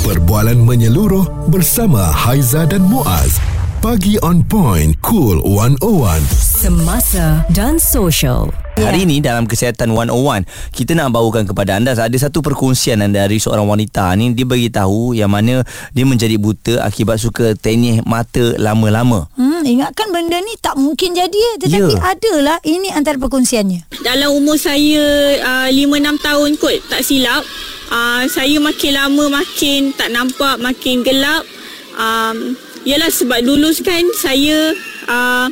Perbualan menyeluruh bersama Haiza dan Muaz. Pagi on point, cool 101. Semasa dan social. Hari ini dalam Kesihatan 101 Kita nak bawakan kepada anda Ada satu perkongsian dari seorang wanita ni Dia beritahu yang mana Dia menjadi buta akibat suka tenyih mata lama-lama Hmm, ingatkan benda ni tak mungkin jadi eh. Tetapi Ya. adalah ini antara perkongsiannya. dalam umur saya uh, 5-6 tahun kot tak silap uh, saya makin lama makin tak nampak makin gelap um, Yalah sebab dulu kan saya uh,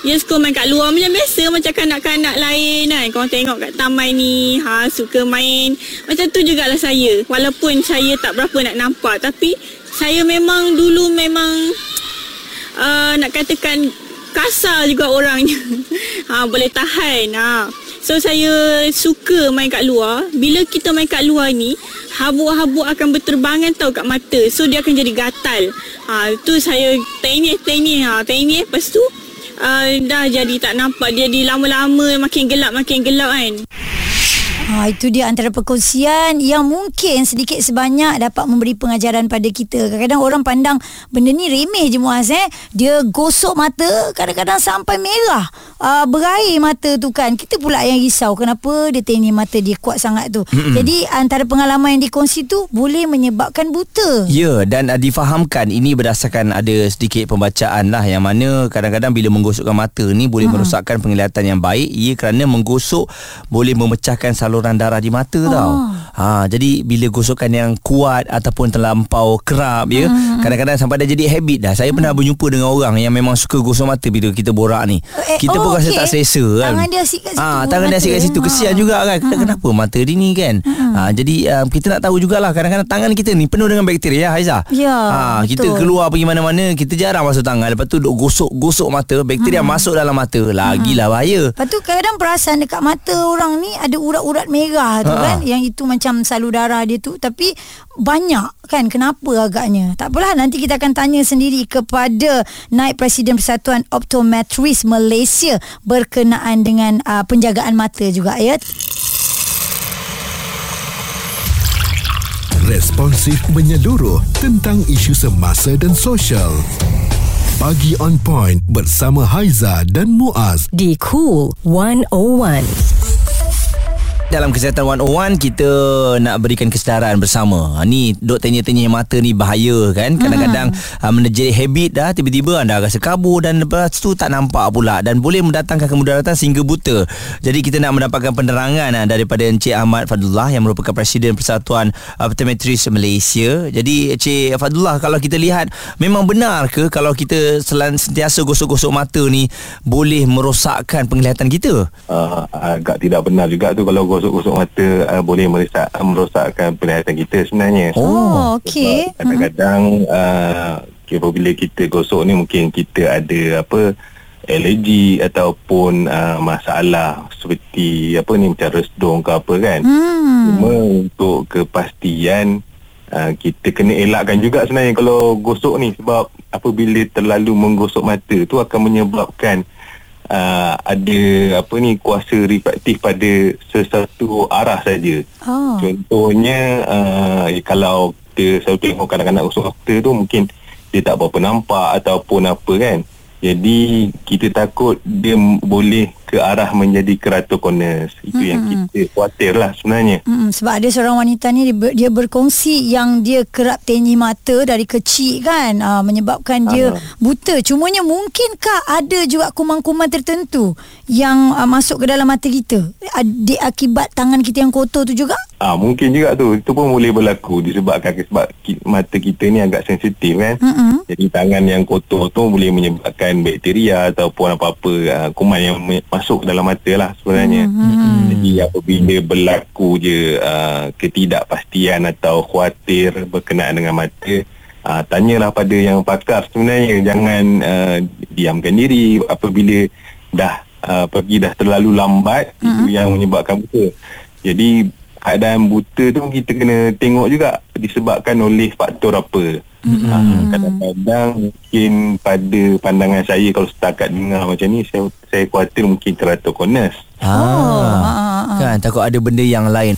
Ya suka main kat luar macam biasa Macam kanak-kanak lain kan Korang tengok kat taman ni ha, Suka main Macam tu jugalah saya Walaupun saya tak berapa nak nampak Tapi Saya memang dulu memang uh, nak katakan kasar juga orangnya. ha, boleh tahan. Ha. So saya suka main kat luar. Bila kita main kat luar ni, habuk-habuk akan berterbangan tau kat mata. So dia akan jadi gatal. Ha, tu saya tenyih-tenyih. Ha, tenyih lepas tu uh, dah jadi tak nampak. Dia di lama-lama makin gelap makin gelap kan. Ha, itu dia antara perkongsian yang mungkin sedikit sebanyak dapat memberi pengajaran pada kita. Kadang-kadang orang pandang benda ni remeh je Muaz eh. Dia gosok mata kadang-kadang sampai merah. Uh, berair mata tu kan. Kita pula yang risau kenapa dia tenyih mata dia kuat sangat tu. Mm-hmm. Jadi antara pengalaman yang dikongsi tu boleh menyebabkan buta. Ya dan uh, difahamkan ini berdasarkan ada sedikit pembacaan lah yang mana kadang-kadang bila menggosokkan mata ni boleh hmm. merosakkan penglihatan yang baik ia kerana menggosok boleh memecahkan saluran darah di mata oh. tau. Ha jadi bila gosokan yang kuat ataupun terlampau kerap ya hmm. kadang-kadang sampai dah jadi habit dah. Saya hmm. pernah berjumpa dengan orang yang memang suka gosok mata bila kita borak ni. Eh, kita pun oh, rasa tak selesa kan. Tangan dia asyik kat situ, Ah tangan dia asyik kat mata. situ kesian Ha. juga kan. Kenapa mata dia ni kan? Ha jadi um, kita nak tahu jugalah kadang-kadang tangan kita ni penuh dengan bakteria Haiza. Ya, Ha kita betul. keluar pergi mana-mana kita jarang basuh tangan lepas tu duk gosok-gosok mata bakteria masuk dalam mata lagilah bahaya. Lepas tu kadang perasan dekat mata orang ni ada urat-urat merah tu Ha. kan yang itu macam salur darah dia tu tapi banyak kan kenapa agaknya tak apalah nanti kita akan tanya sendiri kepada naib presiden Persatuan Optometris Malaysia berkenaan dengan uh, penjagaan mata juga ya Responsif menyeluruh tentang isu semasa dan sosial. Pagi on point bersama Haiza dan Muaz. Di Cool 101. Dalam Kesihatan 101 kita nak berikan kesedaran bersama. Ha, ni duk tenyih-tenyih mata ni bahaya kan. Kadang-kadang hmm. uh, menjadi habit dah tiba-tiba anda rasa kabur dan lepas tu tak nampak pula dan boleh mendatangkan kemudaratan sehingga buta. Jadi kita nak mendapatkan penerangan uh, daripada Encik Ahmad Fadullah yang merupakan Presiden Persatuan Optometris Malaysia. Jadi Encik Fadullah kalau kita lihat memang benar ke kalau kita selan sentiasa gosok-gosok mata ni boleh merosakkan penglihatan kita? uh, agak tidak benar juga tu kalau gosok-gosok mata uh, boleh merosak merosakkan penglihatan kita sebenarnya. oh okey Kadang-kadang uh, apabila kita gosok ni mungkin kita ada apa alergi ataupun uh, masalah seperti apa ni macam resdung ke apa kan. hmm. Cuma untuk kepastian uh, kita kena elakkan juga sebenarnya kalau gosok ni sebab apabila terlalu menggosok mata tu akan menyebabkan uh, ada apa ni kuasa refraktif pada sesuatu arah saja. oh. Contohnya uh, kalau kita selalu tengok kanak-kanak gosok mata tu mungkin dia tak berapa nampak ataupun apa kan. Jadi kita takut dia boleh ke arah menjadi keratokonus. Itu mm-hmm. yang kita khawatir lah sebenarnya. Hmm, sebab ada seorang wanita ni dia, ber, dia berkongsi yang dia kerap tenyih mata dari kecil kan uh, menyebabkan dia buta. Cumanya mungkinkah ada juga kuman-kuman tertentu yang uh, masuk ke dalam mata kita Ad- akibat tangan kita yang kotor tu juga? Ah mungkin juga tu. Itu pun boleh berlaku disebabkan sebab ki, mata kita ni agak sensitif kan. Mm-mm. Jadi tangan yang kotor tu boleh menyebabkan bakteria ataupun apa-apa uh, kuman yang masuk dalam mata lah sebenarnya. Mm-hmm. Jadi apabila berlaku je uh, ketidakpastian atau khawatir berkenaan dengan mata uh, tanyalah pada yang pakar sebenarnya jangan uh, diamkan diri apabila dah uh, pergi dah terlalu lambat mm-hmm. itu yang menyebabkan buta. Jadi keadaan buta tu kita kena tengok juga disebabkan oleh faktor apa. Mm-hmm. Uh, kadang-kadang mungkin pada pandangan saya kalau setakat dengar macam ni saya saya khawatir mungkin keratokonus. Ah, ah, ah. kan takut ada benda yang lain.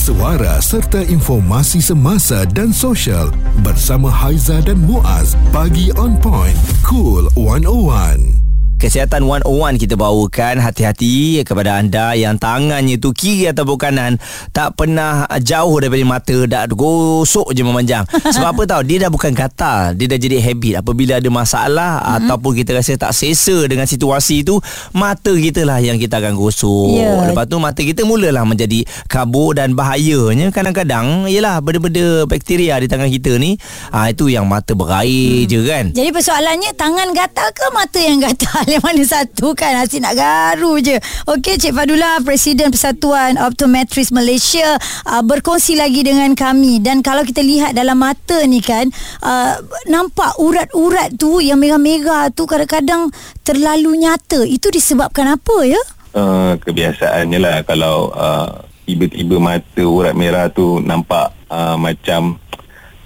suara serta informasi semasa dan sosial bersama Haiza dan Muaz. Pagi on point. Cool 101. Kesihatan 101 kita bawakan hati-hati kepada anda yang tangannya tu kiri ataupun kanan tak pernah jauh daripada mata dah gosok je memanjang. Sebab apa tahu dia dah bukan gatal, dia dah jadi habit. Apabila ada masalah mm-hmm. ataupun kita rasa tak selesa dengan situasi tu, mata kita lah yang kita akan gosok. Ya. Lepas tu mata kita mulalah menjadi kabur dan bahayanya kadang-kadang ialah benda-benda bakteria di tangan kita ni, ah itu yang mata berair hmm. je kan. Jadi persoalannya tangan gatal ke mata yang gatal? Yang mana satu kan Asyik nak garu je. Okey Cik Fadullah Presiden Persatuan Optometris Malaysia uh, Berkongsi lagi dengan kami. Dan kalau kita lihat dalam mata ni kan uh, Nampak urat-urat tu Yang merah-merah tu Kadang-kadang terlalu nyata. Itu disebabkan apa ya? Uh, kebiasaannya lah kalau uh, tiba-tiba mata urat merah tu nampak uh, macam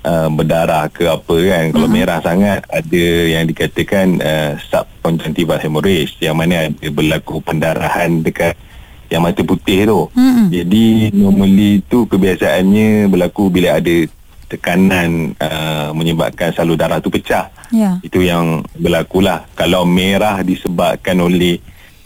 uh, berdarah ke apa kan kalau Mm-hmm. merah sangat ada yang dikatakan uh, subconjunctival hemorrhage yang mana ada berlaku pendarahan dekat yang mata putih tu Mm-mm. jadi normally tu kebiasaannya berlaku bila ada tekanan uh, menyebabkan salur darah tu pecah Ya. itu yang berlaku lah kalau merah disebabkan oleh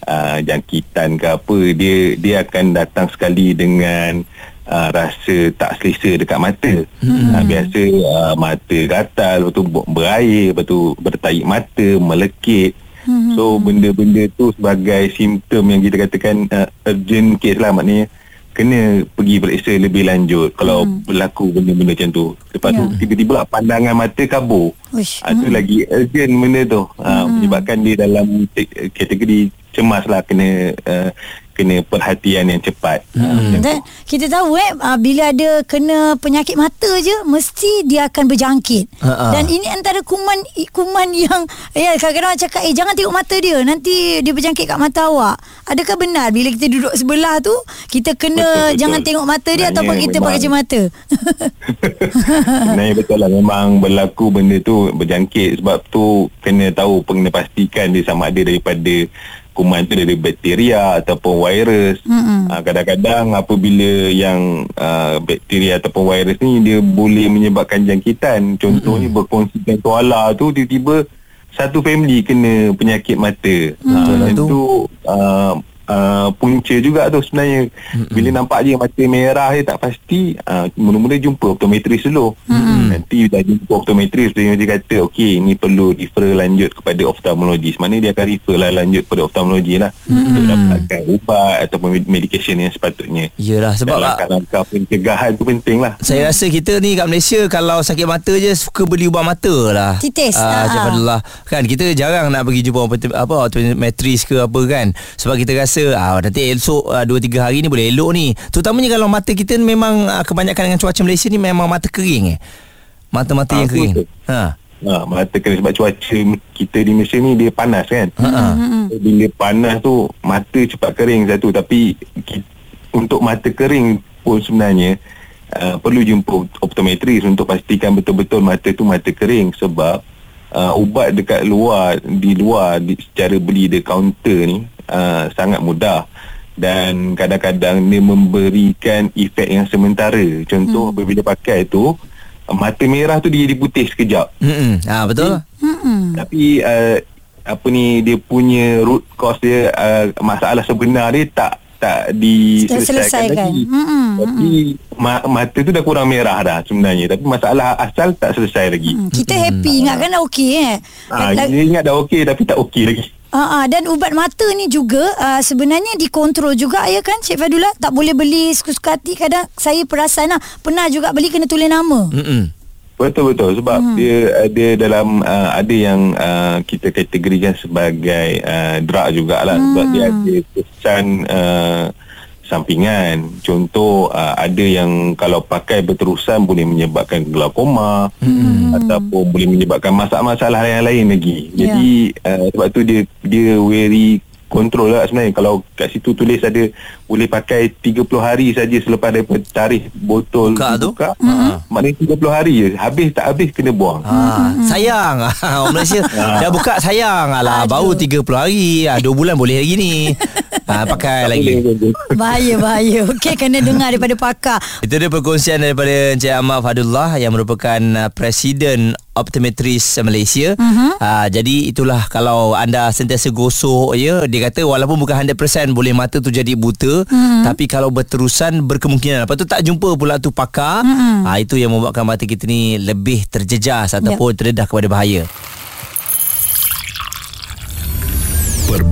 uh, jangkitan ke apa dia dia akan datang sekali dengan uh, rasa tak selesa dekat mata hmm. uh, biasa uh, mata gatal lepas tu ber- berair lepas tu bertaik mata melekit Hmm. So benda-benda tu sebagai simptom yang kita katakan uh, urgent case lah maknanya kena pergi periksa lebih lanjut kalau hmm. berlaku benda-benda macam tu. Lepas tu Ya. tiba-tiba pandangan mata kabur. Uish. Ah, tu lagi urgent benda tu. Ah, menyebabkan dia dalam te- kategori cemas lah kena uh, kena perhatian yang cepat. Hmm. Dan kita tahu eh uh, bila ada kena penyakit mata je mesti dia akan berjangkit. Ha-ha. Dan ini antara kuman kuman yang ya kadang-kadang orang cakap eh jangan tengok mata dia nanti dia berjangkit kat mata awak. Adakah benar bila kita duduk sebelah tu kita kena Betul, betul. jangan tengok mata dia Sebenarnya ataupun kita pakai kacamata? Sebenarnya betul lah memang berlaku benda tu berjangkit sebab tu kena tahu kena pastikan dia sama ada daripada kuman tu dari bakteria ataupun virus. Mm-mm. Uh, kadang-kadang apabila yang uh, bakteria ataupun virus ni dia boleh menyebabkan jangkitan. Contohnya berkongsikan tuala tu tiba-tiba satu family kena penyakit mata. Lah Uh, tu. itu uh, uh, punca juga tu sebenarnya. Mm-mm. Bila nampak dia mata merah dia tak pasti, uh, mula-mula jumpa optometris dulu. Mm-mm. Nanti dah jumpa optometris dia dia kata okey ni perlu refer lanjut kepada oftalmologis. Mana dia akan refer lah lanjut kepada oftalmologi lah. Mm-mm. Untuk dapatkan ubat ataupun med- medication yang sepatutnya. Yalah sebab Dan langkah-langkah pencegahan tu penting lah. Saya rasa kita ni kat Malaysia kalau sakit mata je suka beli ubat mata lah. Titis. Cik Fadullah. Kan kita jarang nak pergi jumpa optom- apa optometris ke apa kan. Sebab kita rasa ah nanti esok 2 3 hari ni boleh elok ni. Terutamanya kalau mata kita ni memang ah, kebanyakan dengan cuaca Malaysia ni memang mata kering eh. Mata-mata Ah, yang kering. betul. Ha. Ha, mata kena sebab cuaca kita di Malaysia ni dia panas kan. Ha. So, bila panas tu mata cepat kering satu tapi untuk mata kering pun sebenarnya uh, perlu jumpa optometris untuk pastikan betul-betul mata tu mata kering sebab uh, ubat dekat luar di luar di, secara beli di kaunter ni uh, sangat mudah dan kadang-kadang dia memberikan efek yang sementara. Contoh hmm. apabila pakai tu uh, mata merah tu dia jadi putih sekejap. Hmm. Ah betul. Mm-mm. Tapi uh, apa ni dia punya root cause dia uh, masalah sebenar dia tak tak diselesaikan Selesaikan. lagi. Mm-mm. Tapi ma- mata tu dah kurang merah dah sebenarnya tapi masalah asal tak selesai lagi. Mm, Kita happy ingat kan dah okey eh. Ah, La- dia ingat dah okey tapi tak okey lagi. Ah, ah, dan ubat mata ni juga ah, sebenarnya dikontrol juga ya kan Cik Fadullah tak boleh beli suka-suka hati kadang saya perasan lah pernah juga beli kena tulis nama Hmm. Betul betul sebab hmm. dia ada dalam uh, ada yang uh, kita kategorikan sebagai uh, drug jugalah hmm. sebab dia ada kesan uh, sampingan. Contoh uh, ada yang kalau pakai berterusan boleh menyebabkan glaukoma hmm. ataupun boleh menyebabkan masalah-masalah yang lain lagi. Ya. Jadi uh, sebab tu dia dia very kontrol lah sebenarnya. Kalau kat situ tulis ada boleh pakai 30 hari saja selepas daripada tarikh botol Buka tu? buka, maknanya 30 hari je. Habis tak habis kena buang. Ha, sayang. Orang Malaysia Dah buka sayang. Alah baru 30 hari. Ah, 2 bulan boleh lagi ni ah, Pakai lagi. Bahaya bahaya Okey kena dengar daripada pakar Itu dia perkongsian daripada Encik Ahmad Fadullah yang merupakan uh, Presiden Optometris Malaysia. Uh-huh. Uh, jadi itulah kalau anda sentiasa gosok ya, dia kata walaupun bukan 100% boleh mata tu jadi buta, uh-huh. tapi kalau berterusan berkemungkinan lepas tu tak jumpa pula tu pakar, uh-huh. uh, itu yang membuatkan mata kita ni lebih terjejas ataupun terdedah kepada bahaya.